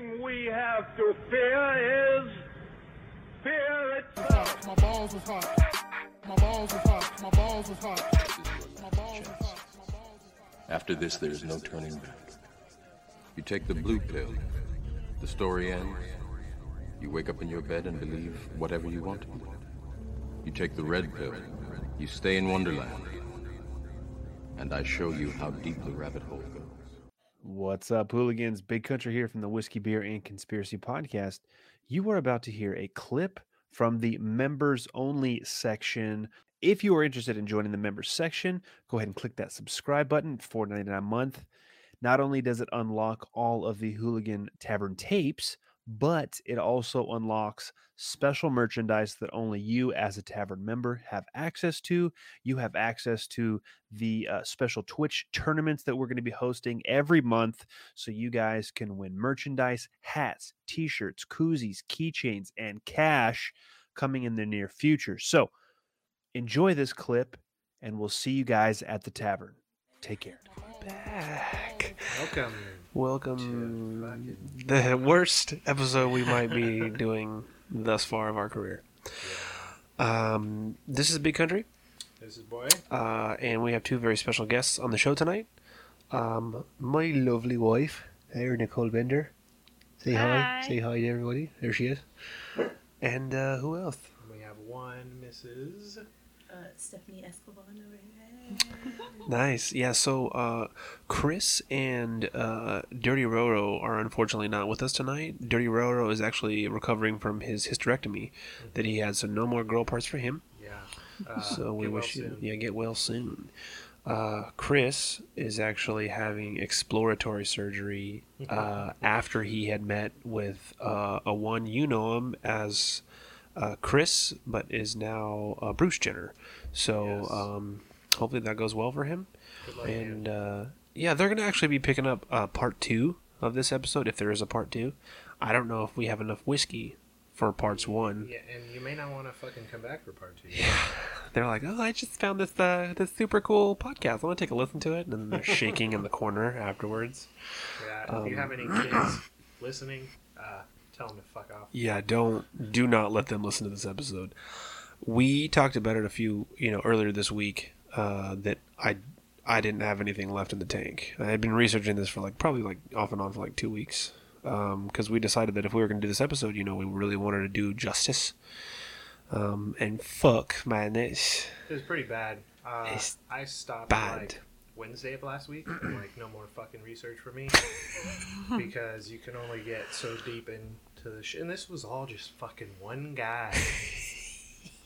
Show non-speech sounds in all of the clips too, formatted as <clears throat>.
thing we have to fear is fear itself. My balls was hot. My balls was hot. My balls was hot. My balls was hot. My balls was hot. After this, there is no turning back. You take the blue pill, the story ends. You wake up in your bed and believe whatever you want to believe. You take the red pill, you stay in Wonderland. And I show you how deep the rabbit hole goes. What's up, hooligans? Big Country here from the Whiskey, Beer, and Conspiracy Podcast. You are about to hear a clip from the members only section. If you are interested in joining the members section, go ahead and click that subscribe button, $4.99 a month. Not only does it unlock all of the Hooligan Tavern tapes, but it also unlocks special merchandise that only you, as a tavern member, have access to. You have access to the uh, special Twitch tournaments that we're going to be hosting every month. So you guys can win merchandise, hats, t shirts, koozies, keychains, and cash coming in the near future. So enjoy this clip, and we'll see you guys at the tavern. Take care. Back. Welcome. Welcome. The worst episode we might be <laughs> doing thus far of our career. Um, this is Big Country, This is Boy. uh, and we have two very special guests on the show tonight. Um, my lovely wife, here, Nicole Bender. Say hi. Hi. Say hi to everybody. There she is. And uh, who else? We have one Mrs. Uh, Stephanie Escobar over here. Nice. Yeah, so uh, Chris and uh, Dirty Roro are unfortunately not with us tonight. Dirty Roro is actually recovering from his hysterectomy that he had, so no more girl parts for him. Yeah. Uh, so we get well wish you, soon. yeah, get well soon. Uh, Chris is actually having exploratory surgery <laughs> uh, after he had met with uh, a one you know him as uh, Chris, but is now uh, Bruce Jenner. So Yes. um, hopefully that goes well for him. Luck, And uh, yeah, they're gonna actually be picking up uh, part two of this episode if there is a part two. I don't know if we have enough whiskey for parts one. Yeah, and you may not want to fucking come back for part two. <sighs> Yeah. They're like, "Oh, I just found this uh, this super cool podcast. I want to take a listen to it." And then they're <laughs> shaking in the corner afterwards. Yeah, if you have any Um, kids <clears throat> listening, uh, tell them to fuck off. Yeah, don't do not let them listen to this episode. We talked about it a few, you know, earlier this week. Uh, that I I didn't have anything left in the tank. I had been researching this for like probably like off and on for like two weeks. Because we decided that if we were going to do this episode, you know, we really wanted to do justice. Um, and fuck, man, it's It was pretty bad. Uh, It's I stopped bad. like Wednesday of last week. Like, no more fucking research for me <laughs> because you can only get so deep into the shit. And this was all just fucking one guy.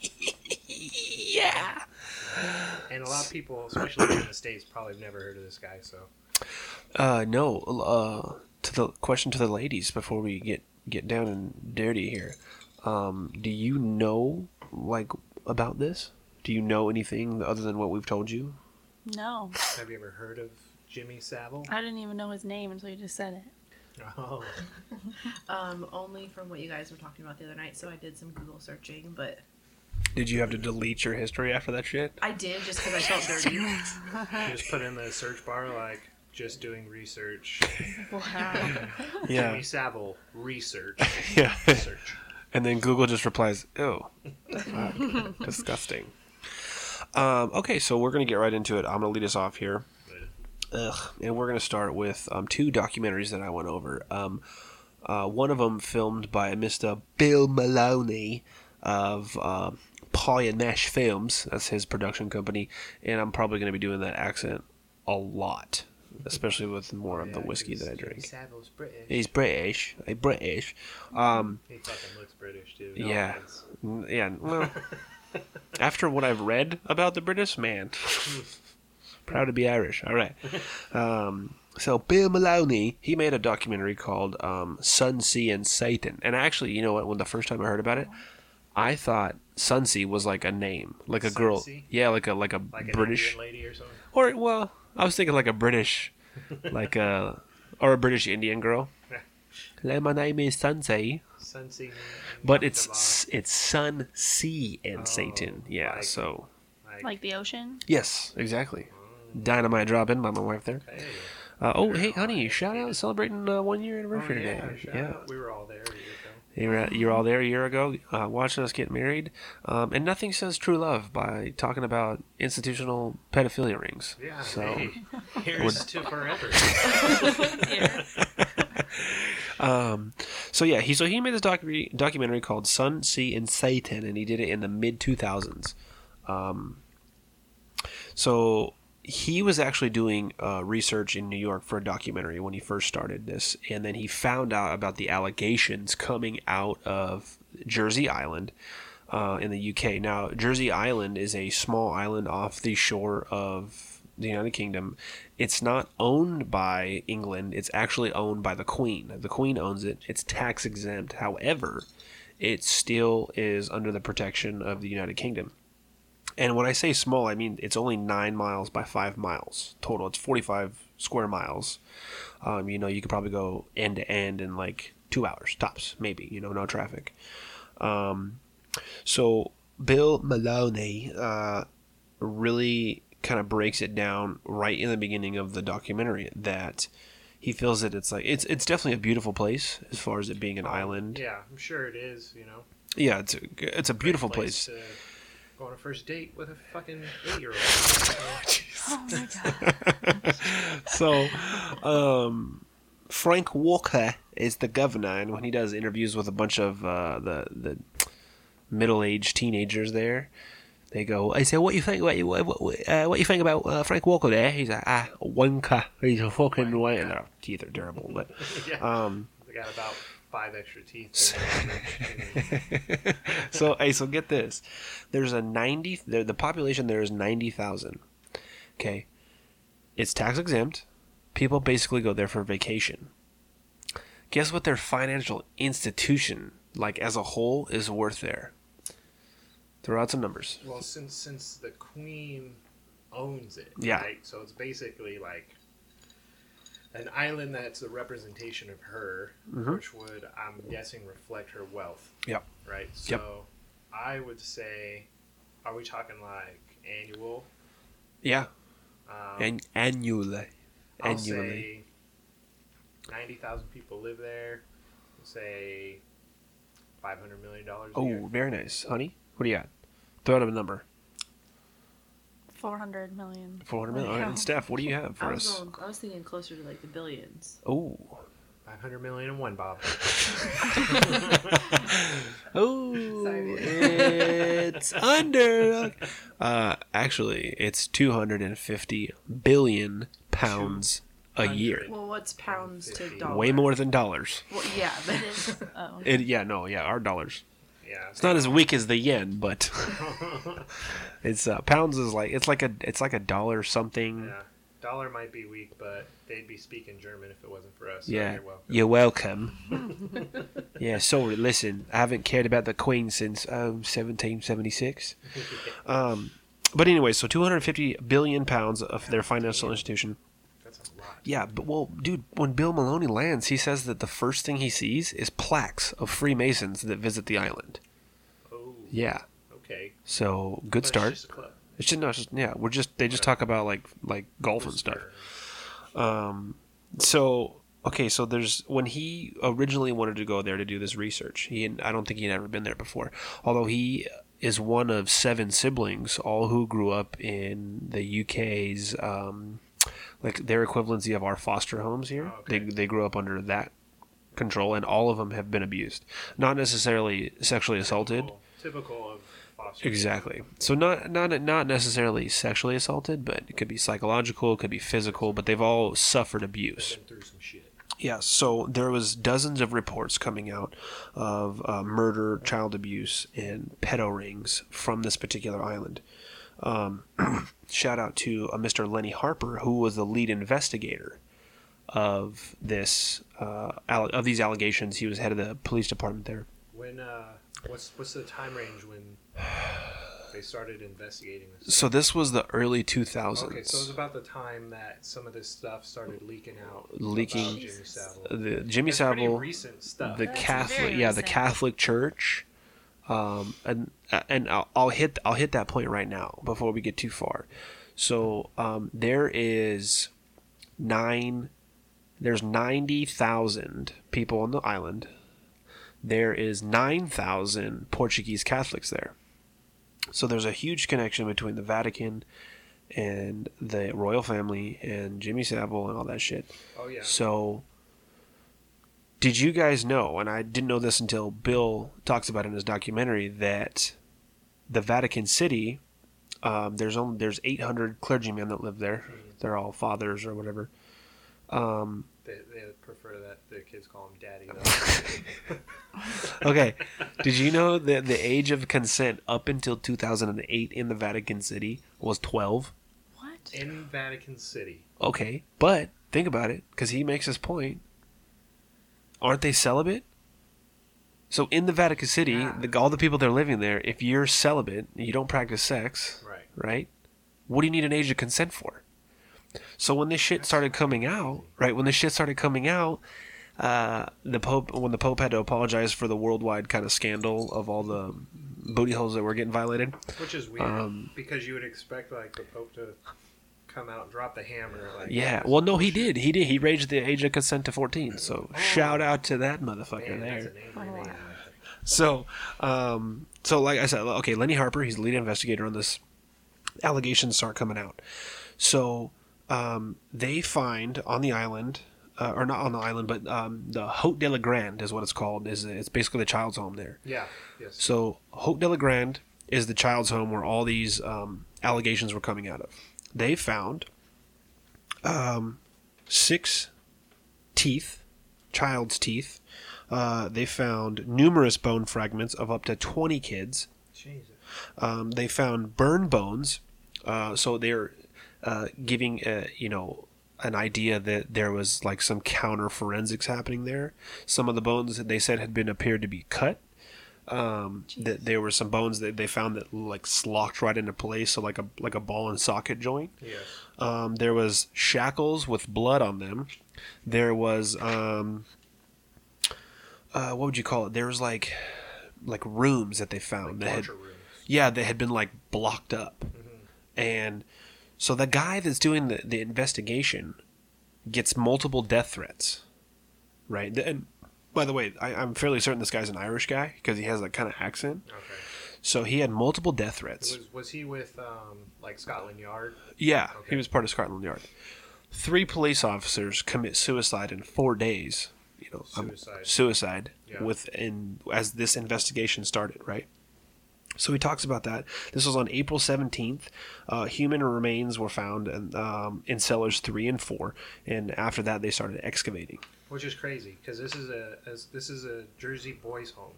<laughs> yeah. And a lot of people, especially in the states, probably have never heard of this guy. So Uh, no. Uh, to the question to the ladies before we get get down and dirty here. Um, do you know like about this? Do you know anything other than what we've told you? No, have you ever heard of Jimmy Savile? I didn't even know his name until you just said it. Oh, <laughs> Um, only from what you guys were talking about the other night, so I did some Google searching, but Did you have to delete your history after that shit? I did just because I felt <laughs> dirty. just put in the search bar like just doing research. Wow. <laughs> Yeah. Jimmy Savile research. <laughs> Yeah. Search. And then Google just replies, "Oh, fuck. disgusting." Um, okay, so we're gonna get right into it. I'm gonna lead us off here. Ugh. And we're gonna start with um, two documentaries that I went over. Um, uh, one of them filmed by Mr. Bill Maloney of uh, Pie and Mash Films. That's his production company, and I'm probably gonna be doing that accent a lot, especially with more of the whiskey that I drink. Savile's British. He's British, a British. Um, He fucking looks British too. No Yeah. offense. Yeah, well, <laughs> after what I've read about the British, man, <laughs> proud to be Irish. All right. <laughs> Um, so Bill Maloney, he made a documentary called um, Sun, Sea, and Satan. And actually, you know what? When the first time I heard about it, I thought Sunsea was like a name, like a girl. Yeah, like a like a Like British, Indian lady or something. or well, I was thinking like a British, <laughs> like a or a British Indian girl. Hello, my name is Sunsea. Sunsea. But it's it's Sun, Sea, and Oh, Satan. Yeah. like- so Like the ocean? yes, exactly. Dynamite drop in by my wife there. Hey, Uh, oh, hey, honey! Shout out celebrating uh, one year anniversary Oh, yeah, today. shout Yeah, out. we were all there. a year ago. You were, you were all there a year ago, uh, watching us get married. Um, and nothing says true love by talking about institutional pedophilia rings. Yeah. So, hey, here's to forever. <laughs> <laughs> um, so yeah, he so he made this documentary documentary called Sun, Sea, and Satan, and he did it in the mid two thousands. Um, so he was actually doing uh, research in New York for a documentary when he first started this, and then he found out about the allegations coming out of Jersey Island uh, in the UK. Now, Jersey Island is a small island off the shore of the United Kingdom. It's not owned by England, it's actually owned by the Queen. The Queen owns it, it's tax exempt. However, it still is under the protection of the United Kingdom. And when I say small, I mean it's only nine miles by five miles total. It's 45 square miles. Um, you know, you could probably go end to end in like two hours tops, maybe. You know, no traffic. Um, so Bill Maloney uh, really kind of breaks it down right in the beginning of the documentary that he feels that it's like it's it's definitely a beautiful place as far as it being an island. Yeah, I'm sure it is. You know, Yeah, it's a, it's a beautiful place. to go on a first date with a fucking eight year old. <laughs> Oh my god. <laughs> so um, Frank Walker is the governor, and when he does interviews with a bunch of uh, the the middle aged teenagers there, they go, "I say, what you think? What you what, what, uh, what you think about uh, Frank Walker there?" He's like, "Ah, wanker. He's a fucking wanker." And their teeth are terrible, but <laughs> yeah, um, they got about five extra teeth. <laughs> <laughs> <laughs> so hey, so get this. There's a ninety. The, the population there is ninety thousand. Okay, it's tax exempt. People basically go there for vacation. Guess what their financial institution, like as a whole, is worth there? Throw out some numbers. well, since since the queen owns it, Yeah. right? So it's basically like an island that's a representation of her, Mhm. which would, I'm guessing, reflect her wealth. Yep. Right. Yep. So I would say, are we talking like annual? Yeah, Um, An- annually. I'll Annually. ninety thousand people live there. We'll say five hundred million dollars. Oh, very nice, honey. What do you got? Throw out a number. 400 million. Four hundred million. All right, and Steph, what do you have I for was, us? going, I was thinking closer to like the billions. Oh. Oh, Five hundred million and one, Bob. <laughs> Oh, Sorry. it's under. Uh, actually, it's 250 billion pounds a year. Well, what's pounds to dollars? Way more than dollars. Well, yeah, but <laughs> Oh. It, yeah, no, yeah, our dollars. Yeah. It's not as weak as the yen, but <laughs> it's uh, pounds is like it's like a it's like a dollar something. Yeah. Dollar might be weak, but they'd be speaking German if it wasn't for us. So Yeah, You're welcome. you're welcome. <laughs> yeah, sorry. Listen, I haven't cared about the Queen since um, 1776. <laughs> Um, but anyway, so 250 billion pounds of their financial institution. A lot. Yeah, but well, dude, when Bill Maloney lands, he says that the first thing he sees is plaques of Freemasons that visit the island. Oh. Yeah, Okay. so But good it's start. just. It's just, no, it's just yeah, we're just they just talk about like like golf and stuff. Um, so okay, so there's when he originally wanted to go there to do this research. He I don't think he'd ever been there before. Although he is one of seven siblings, all who grew up in the UK's um, like their equivalency of our foster homes here. Oh, okay. They they grew up under that control, and all of them have been abused, not necessarily sexually assaulted. Typical, typical of foster. Exactly. So not not not necessarily sexually assaulted, but it could be psychological, it could be physical, but they've all suffered abuse. Through some shit. Yeah. So there was dozens of reports coming out of uh, murder, child abuse, and pedo rings from this particular island. Um, <clears throat> shout out to uh, Mr. Lenny Harper, who was the lead investigator of this uh, alle- of these allegations. He was head of the police department there. When uh, what's what's the time range when they started investigating this? So this was the early 2000s. Okay, so it was about the time that some of this stuff started leaking out. Leaking- Jimmy Savile. the Jimmy It's pretty Savile, recent stuff. the That's Catholic, very yeah, the recent. Catholic Church, um, and and I'll, I'll hit I'll hit that point right now before we get too far. So um, there is nine there's 90,000 people on the island. There is 9,000 Portuguese Catholics there. So there's a huge connection between the Vatican and the royal family and Jimmy Savile and all that shit. Oh yeah. So, did you guys know, and I didn't know this until Bill talks about it in his documentary, that the Vatican City, um, there's only there's 800 clergymen that live there. They're all fathers or whatever. Um, They, they prefer that the kids call him daddy. <laughs> okay, did you know that the age of consent up until 2008 in the Vatican City was 12? What? In Vatican City. Okay, but think about it, because he makes his point. Aren't they celibate? So in the Vatican City, Yeah. the, all the people that are living there, if you're celibate, you don't practice sex, Right. right? What do you need an age of consent for? So when this shit started coming out, right? When this shit started coming out, uh, the Pope, when the Pope had to apologize for the worldwide kind of scandal of all the booty holes that were getting violated, Which is weird Um, because you would expect like the Pope to come out and drop the hammer. Like Yeah, well, no, he did. He did. He raised the age of consent to 14. So shout out to that motherfucker Man, that's there. an angry man. So, um, so like I said, okay, Lenny Harper, he's the lead investigator on this. Allegations start coming out. So, um, they find on the island, uh, or not on the island, but um, the Haute de la Grande is what it's called. Is it's basically the child's home there. Yeah. Yes. So Haute de la Grande is the child's home where all these um, allegations were coming out of. They found um, six teeth, child's teeth. Uh, they found numerous bone fragments of up to 20 kids. Jesus. Um, they found burn bones. Uh, so they're uh, giving, uh, you know, an idea that there was like some counter forensics happening there. Some of the bones that they said had been appeared to be cut. Um, that there were some bones that they found that like locked right into place, so like a like a ball and socket joint. Yes. Um, there was shackles with blood on them. There was um, uh, what would you call it? There was like like rooms that they found that had rooms. yeah that had been like blocked up, and so the guy that's doing the, the investigation gets multiple death threats, right? And by the way, I, I'm fairly certain this guy's an Irish guy because he has that kind of accent. Okay. So he had multiple death threats. Was was he with um like Scotland Yard? Yeah, he was part of Scotland Yard. Three police officers commit suicide in four days. You know, um, Suicide. suicide Yeah. within as this investigation started, right? So he talks about that. This was on April seventeenth. Uh, human remains were found in, um, in cellars three and four, and after that they started excavating. Which is crazy because this is a as, this is a Jersey boys' home.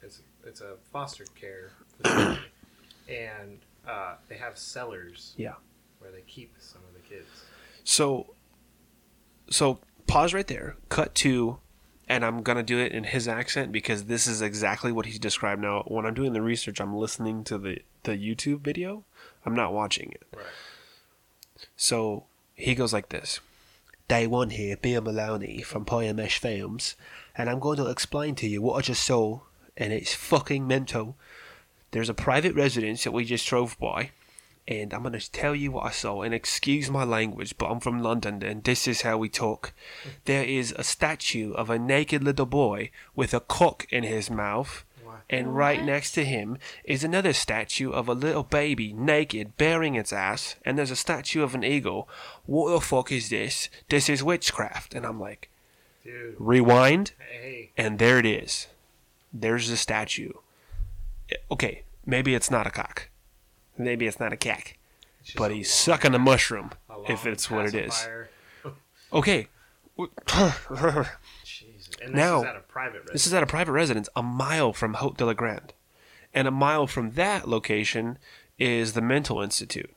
It's it's a foster care facility, and uh, they have cellars. Yeah. Where they keep some of the kids. So, so pause right there. Cut to, and I'm gonna do it in his accent because this is exactly what he's described. Now, when I'm doing the research, I'm listening to the the YouTube video. I'm not watching it. Right. So he goes like this. Day one here, Bill Maloney from Pie and Mash Films, and I'm going to explain to you what I just saw, and it's fucking mental. There's a private residence that we just drove by, and I'm going to tell you what I saw. And excuse my language, but I'm from London, and this is how we talk. There is a statue of a naked little boy with a cock in his mouth, and right next to him is another statue of a little baby naked, bearing its ass, and there's a statue of an eagle. What the fuck is this? This is witchcraft. And I'm like, Dude. rewind, Hey. and there it is. There's the statue. Okay, maybe it's not a cock. Maybe it's not a cack. But he's long- sucking a mushroom, a if it's what it is. <laughs> Okay. <laughs> And this Now, is at a private residence. This is at a private residence a mile from Haute de la Grande. And a mile from that location is the mental institute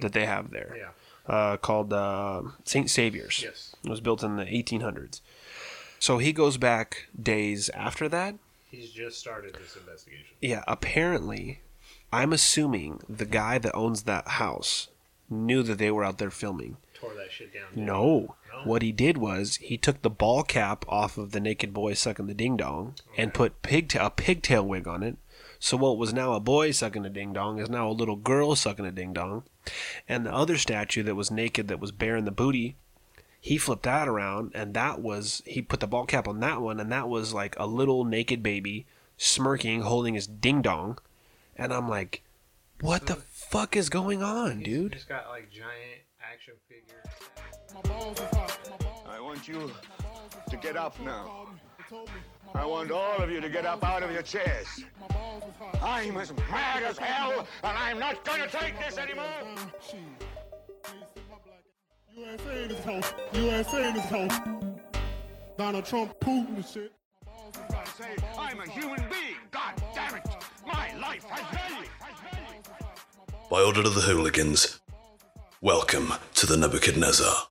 that they have there, yeah. uh, called uh, St. Saviour's. Yes. It was built in the 1800s. So he goes back days after that. He's just started this investigation. Yeah, apparently, I'm assuming the guy that owns that house knew that they were out there filming. Tore that shit down. dude. No. What he did was he took the ball cap off of the naked boy sucking the ding dong and put pigtail a pigtail wig on it. So what was now a boy sucking a ding dong is now a little girl sucking a ding dong. And the other statue that was naked that was bearing the booty, he flipped that around, and that was he put the ball cap on that one, and that was like a little naked baby smirking, holding his ding dong, and I'm like, what the fuck is going on, He's dude? just got like giant action figures. My balls is hot. My balls, I want you to get up now. they told me. My I want all of you to get up out of your chairs. My balls is hot. I'm as mad as hell, and I'm not gonna take this anymore. Shit. USA in this house. USA in this house. Donald Trump, Putin and shit. I say I'm a human being. God damn it! My life has value. By order of the hooligans, welcome to the Nebuchadnezzar.